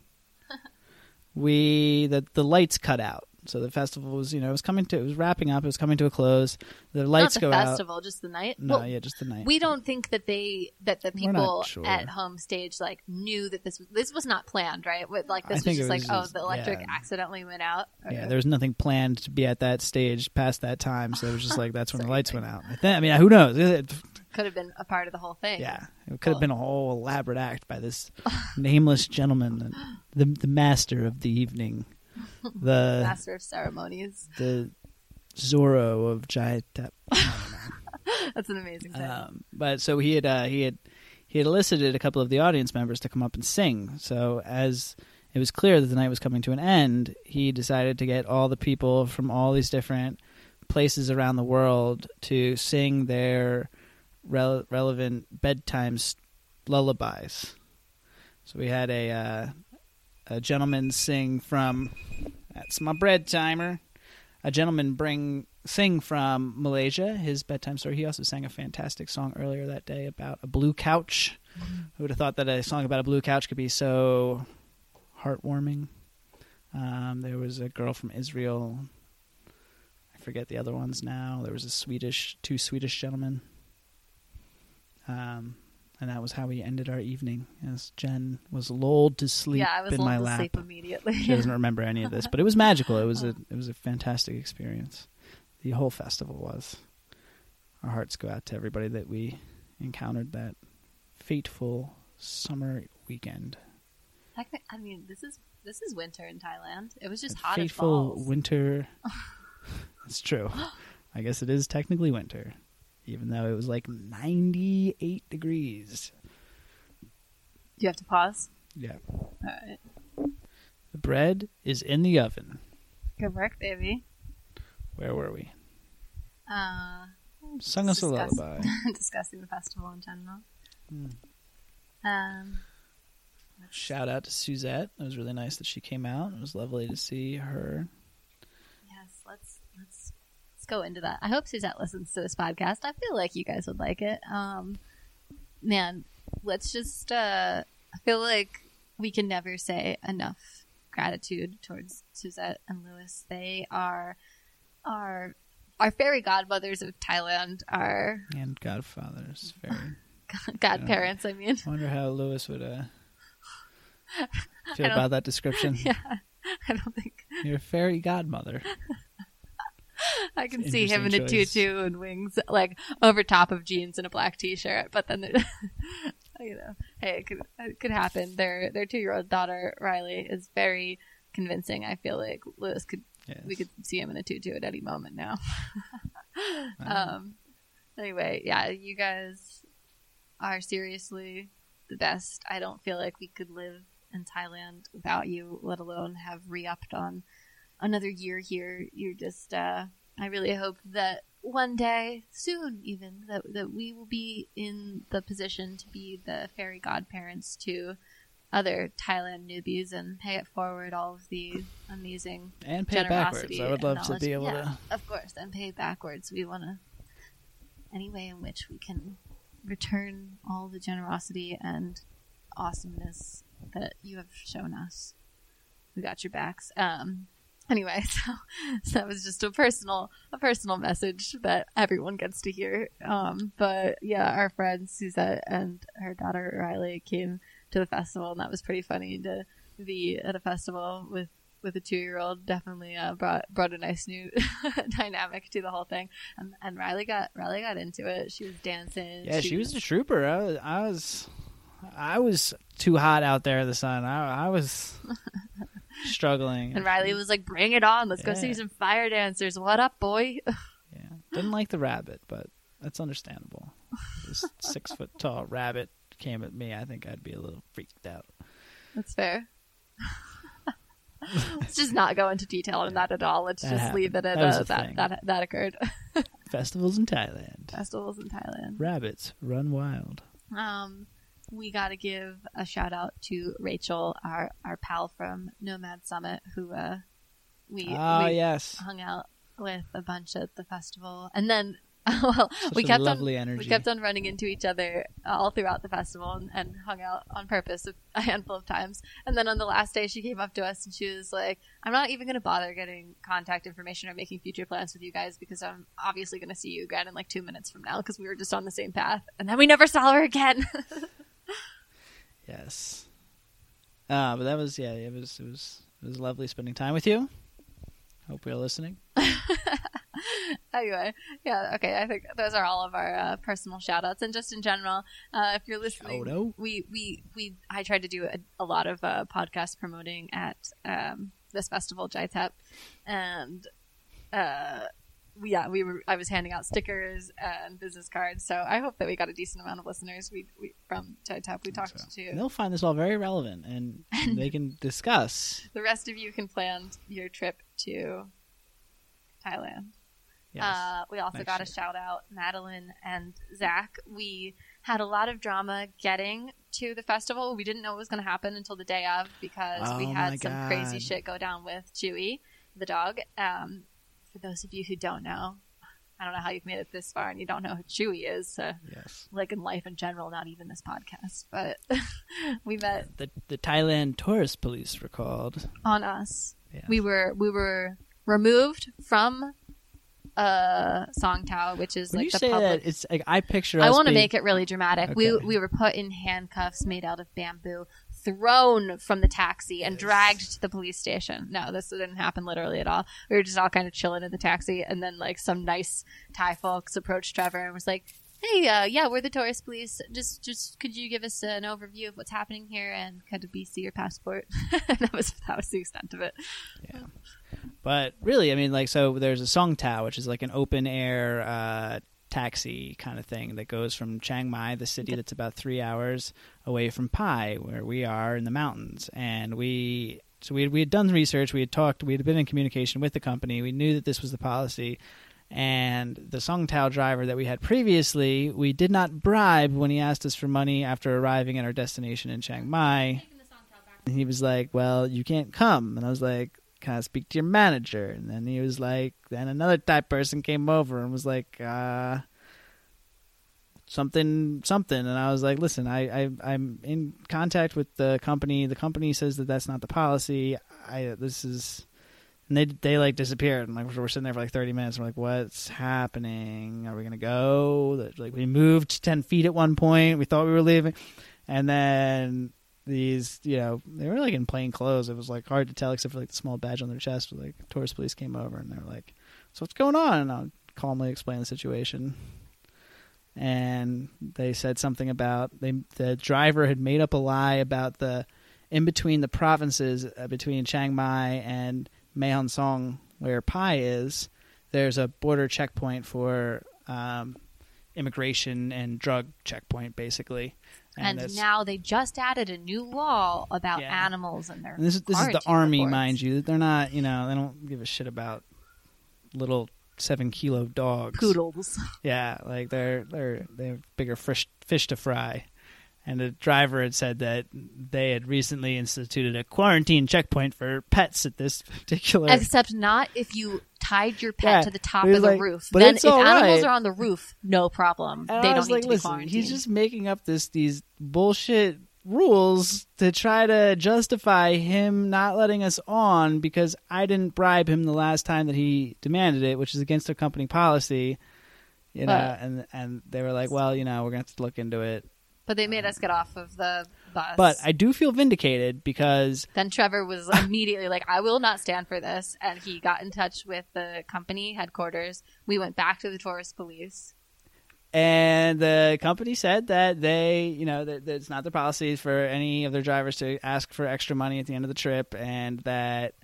we the the lights cut out. So the festival was you know it was coming to it was wrapping up. It was coming to a close. The lights not the go festival, just the night. No, Well, yeah, just the night. we don't think that they that the people sure. at home stage like knew that this this was not planned, right? Like this was just it like was oh the electric yeah. accidentally went out. Yeah, Okay. there was nothing planned to be at that stage past that time, so it was just like that's when the lights went out. I, I mean, who knows? It- could have been a part of the whole thing. Yeah, it could have been a whole elaborate act by this nameless gentleman, the the master of the evening, the master of ceremonies. the Zorro of Tep. That's an amazing thing. Um, but so he had uh, he had he had elicited a couple of the audience members to come up and sing. So as it was clear that the night was coming to an end, he decided to get all the people from all these different places around the world to sing their rele- relevant bedtime lullabies. So we had a uh, a gentleman sing from that's my bread timer. A gentleman bring sing from Malaysia his bedtime story. He also sang a fantastic song earlier that day about a blue couch. Who would have thought that a song about a blue couch could be so heartwarming? Um, there was a girl from Israel. I forget the other ones now. There was a Swedish, two Swedish gentlemen. Um, and that was how we ended our evening, as Jen was lulled to sleep yeah, I was in my to lap. sleep immediately. She doesn't remember any of this, but it was magical. It was a it was a fantastic experience. The whole festival was. Our hearts go out to everybody that we encountered that fateful summer weekend. I mean, this is this is winter in Thailand. It was just That hot as fateful winter. It's true. I guess it is technically winter, even though it was like ninety eight degrees. Do you have to pause? Yeah. All right. The bread is in the oven. Good work, baby. Where were we? Uh, Sung us a lullaby. discussing the festival in general. Hmm. Um, Shout out to Suzette. It was really nice that she came out. It was lovely to see her. yes, let's let's let's go into that. I hope Suzette listens to this podcast. I feel like you guys would like it. Um, man, let's just. Uh, I feel like we can never say enough gratitude towards Suzette and Lewis. They are our our fairy godmothers of Thailand. Are and Godfather's very. godparents. I mean, I wonder how Lewis would uh, feel about that description. yeah. I don't think Your fairy godmother. I can see him in a choice. tutu and wings, like over top of jeans and a black t-shirt. But then, you know, hey, it could it could happen. Their their two year old daughter Riley is very convincing. I feel like Lewis could Yes. we could see him in a tutu at any moment now. Wow. um. Anyway, yeah, you guys are seriously the best. I don't feel like we could live in Thailand without you, let alone have re-upped on another year here. You're just. uh I really hope that one day, soon even, that that we will be in the position to be the fairy godparents to other Thailand newbies and pay it forward all of the amazing and pay it backwards. I would love to be able Yeah, to. Of course, and pay backwards. We want to any way in which we can return all the generosity and awesomeness that you have shown us. We got your backs. Um. Anyway, so, so that was just a personal, a personal message that everyone gets to hear. Um, but yeah, our friend Suzette and her daughter Riley came to the festival, and that was pretty funny to be at a festival with with a two year old. Definitely uh, brought brought a nice new dynamic to the whole thing. And, and Riley got Riley got into it. She was dancing. Yeah, she was a trooper. I was, I was, I was too hot out there in the sun. I, I was struggling. And Riley was like, "Bring it on! Let's go see some fire dancers. What up, boy?" Yeah, didn't like the rabbit, but that's understandable. This six foot tall rabbit came at me. I think I'd be a little freaked out. That's fair. Let's just not go into detail on that at all. Let's That just leave it at. That uh, that, that that occurred. Festivals in Thailand. Festivals in Thailand. Rabbits run wild. Um, we got to give a shout out to Rachel, our our pal from Nomad Summit, who uh, we Ah, we yes. hung out with a bunch at the festival, and then well, Such we kept on energy. we kept on running into each other all throughout the festival and, and hung out on purpose a, a handful of times. And then on the last day, she came up to us and she was like, "I'm not even going to bother getting contact information or making future plans with you guys because I'm obviously going to see you again in like two minutes from now because we were just on the same path." And then we never saw her again. Yes. Uh, but that was yeah, it was it was it was lovely spending time with you. Hope you're listening. anyway, yeah, okay. I think those are all of our uh, personal shout outs. And just in general, uh, if you're listening, we, we, we, I tried to do a, a lot of uh, podcast promoting at um, this festival, Jai Thep. And uh, yeah, we were, I was handing out stickers and business cards. So I hope that we got a decent amount of listeners we, we from Jai Thep. We talked So, to. and they'll find this all very relevant, and they can discuss. The rest of you can plan your trip to Thailand. Yes. Uh, we also got a shout out Madeline and Zach. We had a lot of drama getting to the festival. We didn't know it was going to happen until the day of because we Oh had my some crazy shit go down with Chewy, the dog. Um, for those of you who don't know, I don't know how you've made it this far and you don't know who Chewy is. Uh, yes. like in life in general, not even this podcast. But we met The the Thailand tourist police were called. on us Yeah. We were we were removed from uh Songthaew, which is When like the say public that, it's like I picture. I want to being- make it really dramatic. We we were put in handcuffs made out of bamboo, thrown from the taxi, and dragged to the police station. No, this didn't happen literally at all. We were just all kind of chilling in the taxi, and then like some nice Thai folks approached Trevor and was like, "Hey, uh, yeah, we're the tourist police. Just just could you give us an overview of what's happening here and could we see your passport?" that was that was the extent of it. Yeah. But really, I mean, like, so there's a Songthaew, which is like an open air uh, taxi kind of thing that goes from Chiang Mai, the city that's about three hours away from Pai, where we are in the mountains. And we, so we, we had done research, we had talked, we had been in communication with the company, we knew that this was the policy. And the Songthaew driver that we had previously, we did not bribe when he asked us for money after arriving at our destination in Chiang Mai. And he was like, Well, you can't come. And I was like, Can I speak to your manager? And then he was like, Then another type person came over and was like, uh, something, something. And I was like, Listen, I, I, I'm in contact with the company. The company says that that's not the policy. I, this is. And they they like disappeared, and like we're sitting there for like thirty minutes. We're like, "What's happening? Are we gonna go?" Like we moved ten feet at one point. We thought we were leaving, and then these, you know, they were like in plain clothes. It was like hard to tell except for like the small badge on their chest. But, Like tourist police came over and they were like, "So what's going on?" And I'll calmly explain the situation. And they said something about they the driver had made up a lie about the in between the provinces uh, between Chiang Mai and Mae Hong Son, where Pai is. There's a border checkpoint for um, immigration and drug checkpoint, basically. And, it's- now they just added a new law about Yeah. animals and their And this is this is the army, reports. mind you. They're not, you know, they don't give a shit about little seven kilo dogs. Poodles. Yeah, like they're they're they have bigger fish fish to fry. And the driver had said that they had recently instituted a quarantine checkpoint for pets at this particular. Except not if you tied your pet Yeah, to the top of the like, roof. "But Then if animals right." are on the roof, no problem. And they I don't need like, to be listen, quarantined. he's just making up this these bullshit rules to try to justify him not letting us on because I didn't bribe him the last time that he demanded it, which is against our company policy. You know, But- and and they were like, well, you know, we're gonna have to look into it. But they made us get off of the bus. But I do feel vindicated because then Trevor was immediately like, I will not stand for this. And he got in touch with the company headquarters. We went back to the tourist police. And the company said that they, you know, that, that it's not their policy for any of their drivers to ask for extra money at the end of the trip, and that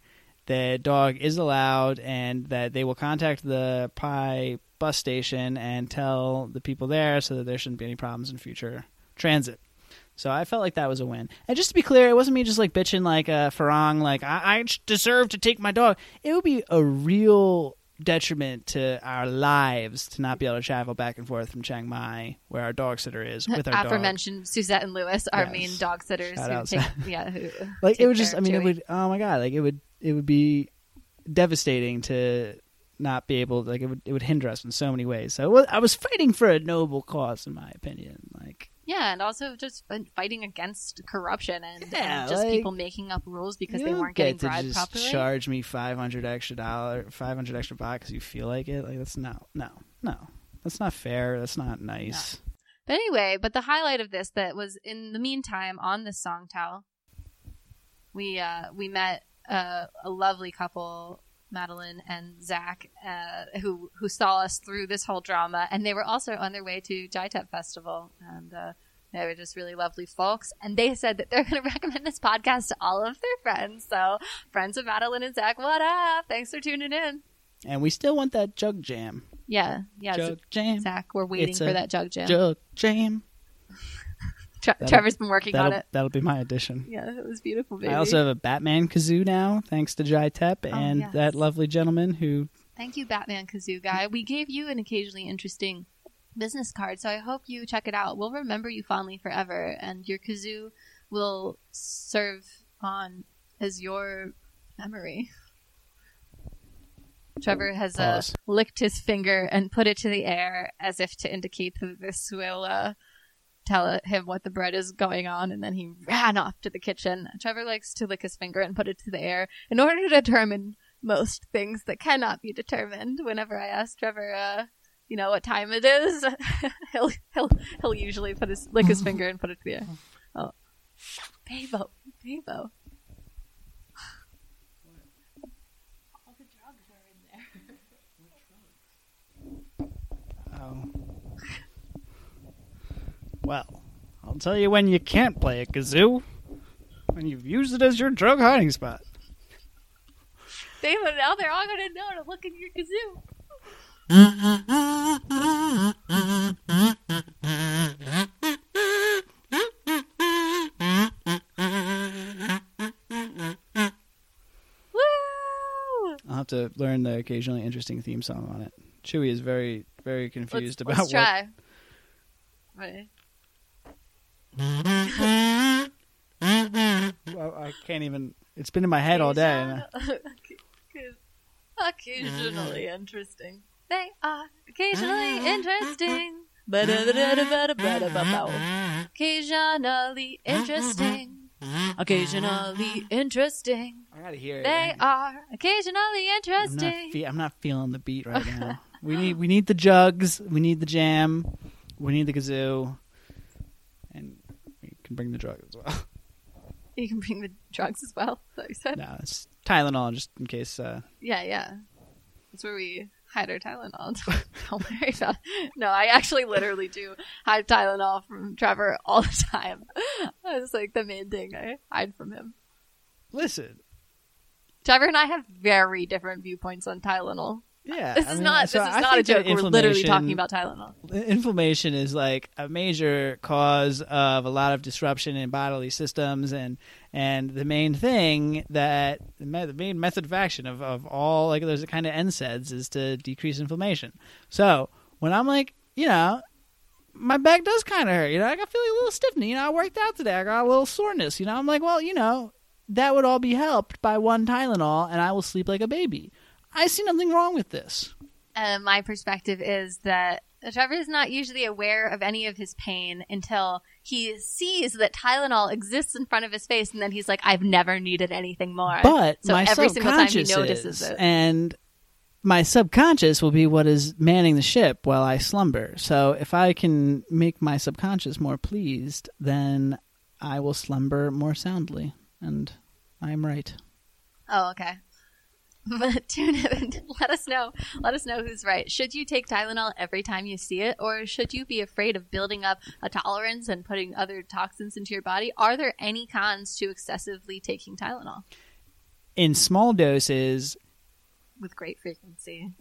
the dog is allowed, and that they will contact the Pai bus station and tell the people there so that there shouldn't be any problems in future transit. So I felt like that was a win. And just to be clear, it wasn't me just like bitching like uh, Farang, like I, I deserve to take my dog. It would be a real detriment to our lives to not be able to travel back and forth from Chiang Mai, where our dog sitter is, with our dog. Aforementioned Suzette and Lewis, our Yes. main dog sitters Shout who out, take, yeah, who Like it would just, I mean, it would. Oh my god, like it would, it would be devastating to not be able, like it would, it would hinder us in so many ways. So I was fighting for a noble cause, in my opinion. Yeah, and also just fighting against corruption and, Yeah, and just like- people making up rules because they weren't get getting bribed just properly. charge me five hundred extra dollar, five hundred extra baht because you feel like it. Like that's no, no, no. That's not fair. That's not nice. But anyway, but the highlight of this that was in the meantime on this songthaew, we uh, we met uh, a lovely couple, Madeline and Zach, uh, who who saw us through this whole drama, and they were also on their way to Jai Thep Festival, and uh, they were just really lovely folks. And they said that they're going to recommend this podcast to all of their friends. So, friends of Madeline and Zach, what up? Thanks for tuning in. And we still want that jug jam. Yeah, yeah, jug jam. Zach, we're waiting It's for that jug jam. Jug jam. That'll- Trevor's been working on it. that'll be my addition. Yeah, it was beautiful, baby. I also have a Batman kazoo now, thanks to Jai Thep Oh, and yes. that lovely gentleman who. Thank you, Batman Kazoo guy. We gave you an occasionally interesting business card, so I hope you check it out. We'll remember you fondly forever, and your kazoo will serve on as your memory. Trevor has uh, licked his finger and put it to the air as if to indicate that this will uh, tell him what the bread is going on, and then he ran off to the kitchen. Trevor likes to lick his finger and put it to the air in order to determine most things that cannot be determined. Whenever I ask Trevor, uh, you know what time it is, he'll he'll he'll usually put his lick his finger and put it to the air. Oh, Babo, Babo. All the drugs are in there. Oh. Well, I'll tell you when you can't play a kazoo. When you've used it as your drug hiding spot. David, now they're all gonna know to look in your kazoo. I'll have to learn the occasionally interesting theme song on it. Chewy is very, very Let's, confused let's about what. try. Ready? I can't even. It's been in my head all day. Occasionally interesting. They are occasionally interesting. Occasionally interesting. Occasionally interesting. I gotta hear it. They are occasionally I'm not, interesting. fe- I'm not feeling the beat right now. we need we need the jugs. We need the jam. We need the kazoo. Can bring the drug as well. You can bring the drugs as well. is that what you said? no, it's Tylenol just in case. Uh, Yeah, yeah. That's where we hide our Tylenol. Don't worry about it. No, I actually literally do hide Tylenol from Trevor all the time. That's like the main thing I hide from him. listen, Trevor and I have very different viewpoints on Tylenol. Yeah. This I is mean, not. so this is I not a joke. We're literally talking about Tylenol. inflammation is like a major cause of a lot of disruption in bodily systems and and the main thing that the, main method of action of, of all like those kind of NSAIDs is to decrease inflammation so when i'm like you know my back does kind of hurt you know i got feeling a little stiffness you know i worked out today i got a little soreness you know i'm like well you know that would all be helped by one tylenol and i will sleep like a baby i see nothing wrong with this Uh, my perspective is that Trevor is not usually aware of any of his pain until he sees that Tylenol exists in front of his face, and then he's like, "I've never needed anything more." But so my every single time he subconscious notices is, it. and my subconscious will be what is manning the ship while I slumber. So if I can make my subconscious more pleased, then I will slumber more soundly, and I am right. Oh, okay. But tune in. Let us know. Let us know who's right. Should you take Tylenol every time you see it, or should you be afraid of building up a tolerance and putting other toxins into your body? Are there any cons to excessively taking Tylenol In small doses, with great frequency?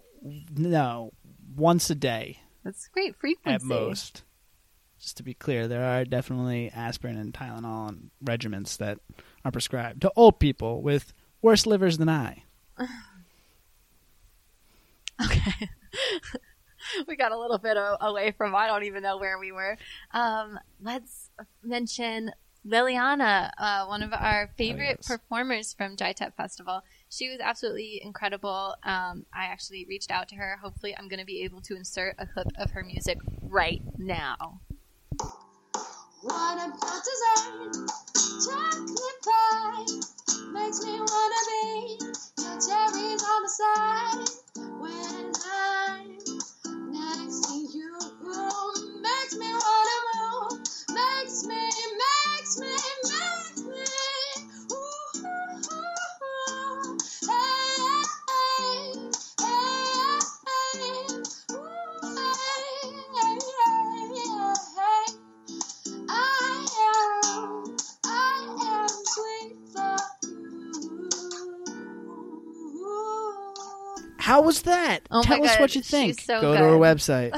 no, once a day That's great frequency. at most. Just to be clear, there are definitely aspirin and Tylenol and regimens that are prescribed to old people with worse livers than I. Okay. we got a little bit away from I don't even know where we were. Um, let's mention Liliana, uh, one of our favorite yes. performers from Jai Thep Festival. She was absolutely incredible. Um, I actually reached out to her. Hopefully, I'm going to be able to insert a clip of her music right now. What about dessert? Chocolate pie makes me wanna be your cherries on the side when I'm next to you. Makes me wanna move. Makes me, How was that? Oh Tell us God, what you she's think. so Go to our website.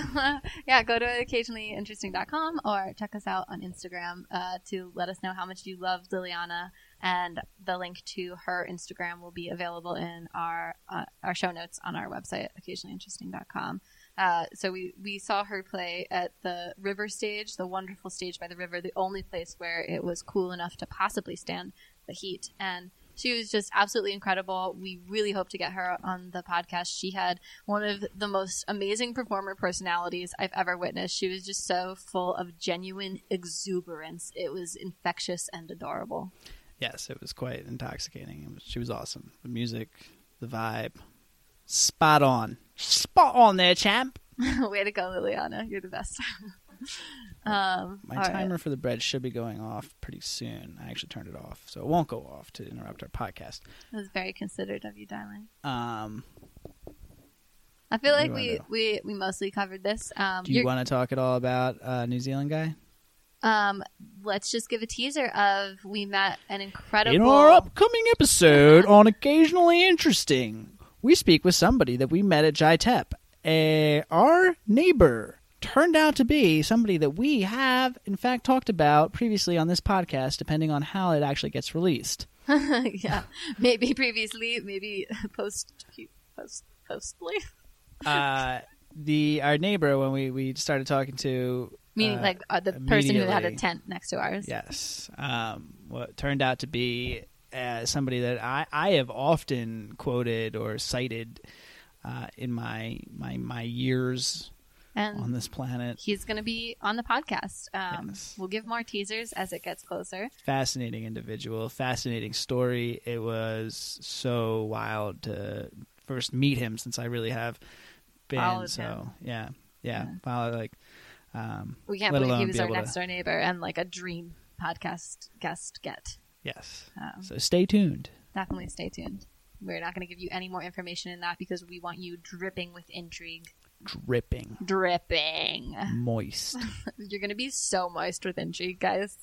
yeah, go to occasionallyinteresting.com or check us out on Instagram uh, to let us know how much you love Liliana. And the link to her Instagram will be available in our uh, our show notes on our website, occasionallyinteresting.com. Uh, so we, we saw her play at the river stage, the wonderful stage by the river, the only place where it was cool enough to possibly stand the heat. And She was just absolutely incredible. We really hope to get her on the podcast. She had one of the most amazing performer personalities I've ever witnessed. She was just so full of genuine exuberance. It was infectious and adorable. Yes, it was quite intoxicating. It was, she was awesome. The music, the vibe, spot on, spot on there, champ. Way to go, Liliana. You're the best. um, My all right. timer for the bread should be going off pretty soon. I actually turned it off, so it won't go off to interrupt our podcast. That was very considerate of you, darling. Um, I feel like we, we, we mostly covered this. Um, do you want to talk at all about uh, New Zealand guy? um, let's just give a teaser of we met an incredible. In our upcoming episode on Occasionally Interesting, we speak with somebody that we met at Jai Thep. Uh, our neighbor turned out to be somebody that we have, in fact, talked about previously on this podcast, depending on how it actually gets released. yeah, maybe previously, maybe post post postly, Uh, the our neighbor when we, we started talking to meaning uh, like uh, the person who had a tent next to ours. Yes. Um, what turned out to be uh, somebody that I, I have often quoted or cited uh, in my my my years and on this planet. he's going to be on the podcast. Um, Yes. We'll give more teasers as it gets closer. Fascinating individual, fascinating story. It was so wild to first meet him since I really have been. Followed so him. yeah, yeah, Yeah. followed like. Um, We can't believe he was be our able to- next door neighbor and like a dream podcast guest get. yes. Um, So stay tuned. definitely stay tuned. We're not going to give you any more information in that because we want you dripping with intrigue. Dripping, Dripping. moist, You're going to be so moist with intrigue, guys.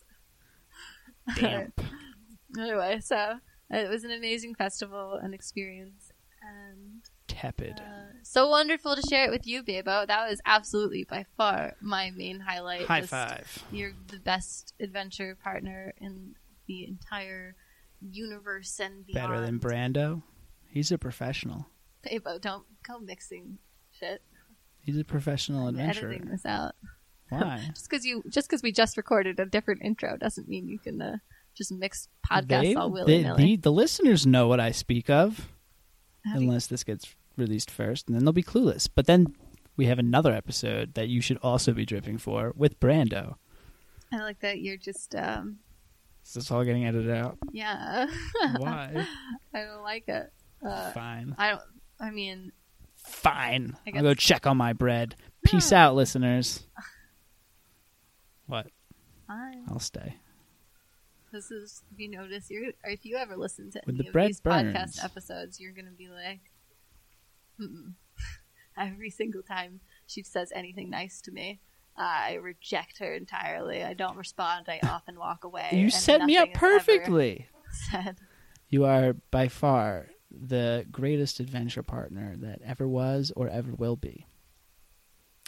damp. anyway, so it was an amazing festival and experience. And tepid. uh, so wonderful to share it with you, Bebo. That was absolutely by far my main highlight. High Just- five. You're the best adventure partner in the entire universe and beyond. Better than Brando. He's a professional. Bebo, don't go mixing shit. He's a professional adventurer. editing this out. Why? Just because you, just because we just recorded a different intro, doesn't mean you can uh, just mix podcasts They- all willy nilly. the, the listeners know what I speak of, unless this gets released first, and then they'll be clueless. But then we have another episode that you should also be dripping for with Brando. I like that you're just, um, Is this all getting edited out? yeah. Why? I don't like it. Uh, Fine. I don't. I mean, Fine. I I'll go check on my bread. Hmm. Peace out, listeners. What? fine. I'll stay. This is if you notice, you're or if you ever listen to When any the of bread these burns. podcast episodes, you're gonna be like, Mm-mm. every single time she says anything nice to me, I reject her entirely. I don't respond. I often walk away. You and set me up nothing is ever perfectly. Said. You are by far the greatest adventure partner that ever was or ever will be.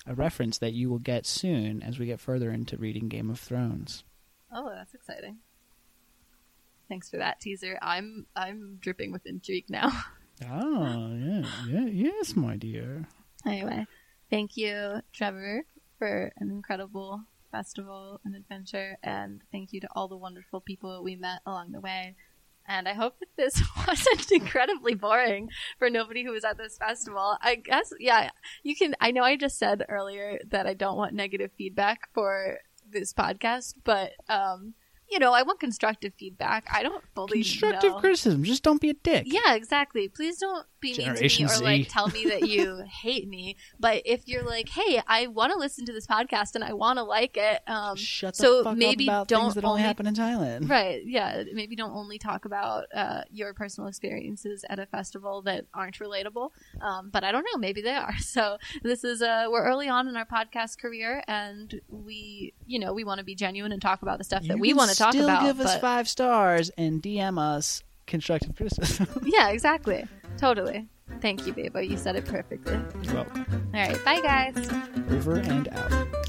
A reference that you will get soon as we get further into reading Game of Thrones. Oh, that's exciting. Thanks for that teaser. I'm I'm dripping with intrigue now. Oh, yeah, yeah, yes, my dear. Anyway, thank you, Trevor, for an incredible festival and adventure, and thank you to all the wonderful people we met along the way. And I hope that this wasn't incredibly boring for nobody who was at this festival. I guess, yeah, you can. I know I just said earlier that I don't want negative feedback for this podcast, but, um, you know, I want constructive feedback. I don't fully Constructive know. criticism. Just don't be a dick. Yeah, exactly. Please don't be Generation mean to me or Z. like tell me that you hate me. But if you're like, hey, I want to listen to this podcast and I want to like it, um, Shut the so fuck maybe up about don't things that only happen in Thailand. right, yeah, maybe don't only talk about uh, your personal experiences at a festival that aren't relatable. Um, but I don't know, maybe they are. So this is uh, we're early on in our podcast career, and we, you know, we want to be genuine and talk about the stuff that You we can want to talk still about. give us but- five stars and DM us constructive criticism. yeah, exactly, totally. Thank you, Babo. Oh, you said it perfectly. You're welcome. All right, bye guys. Over and out.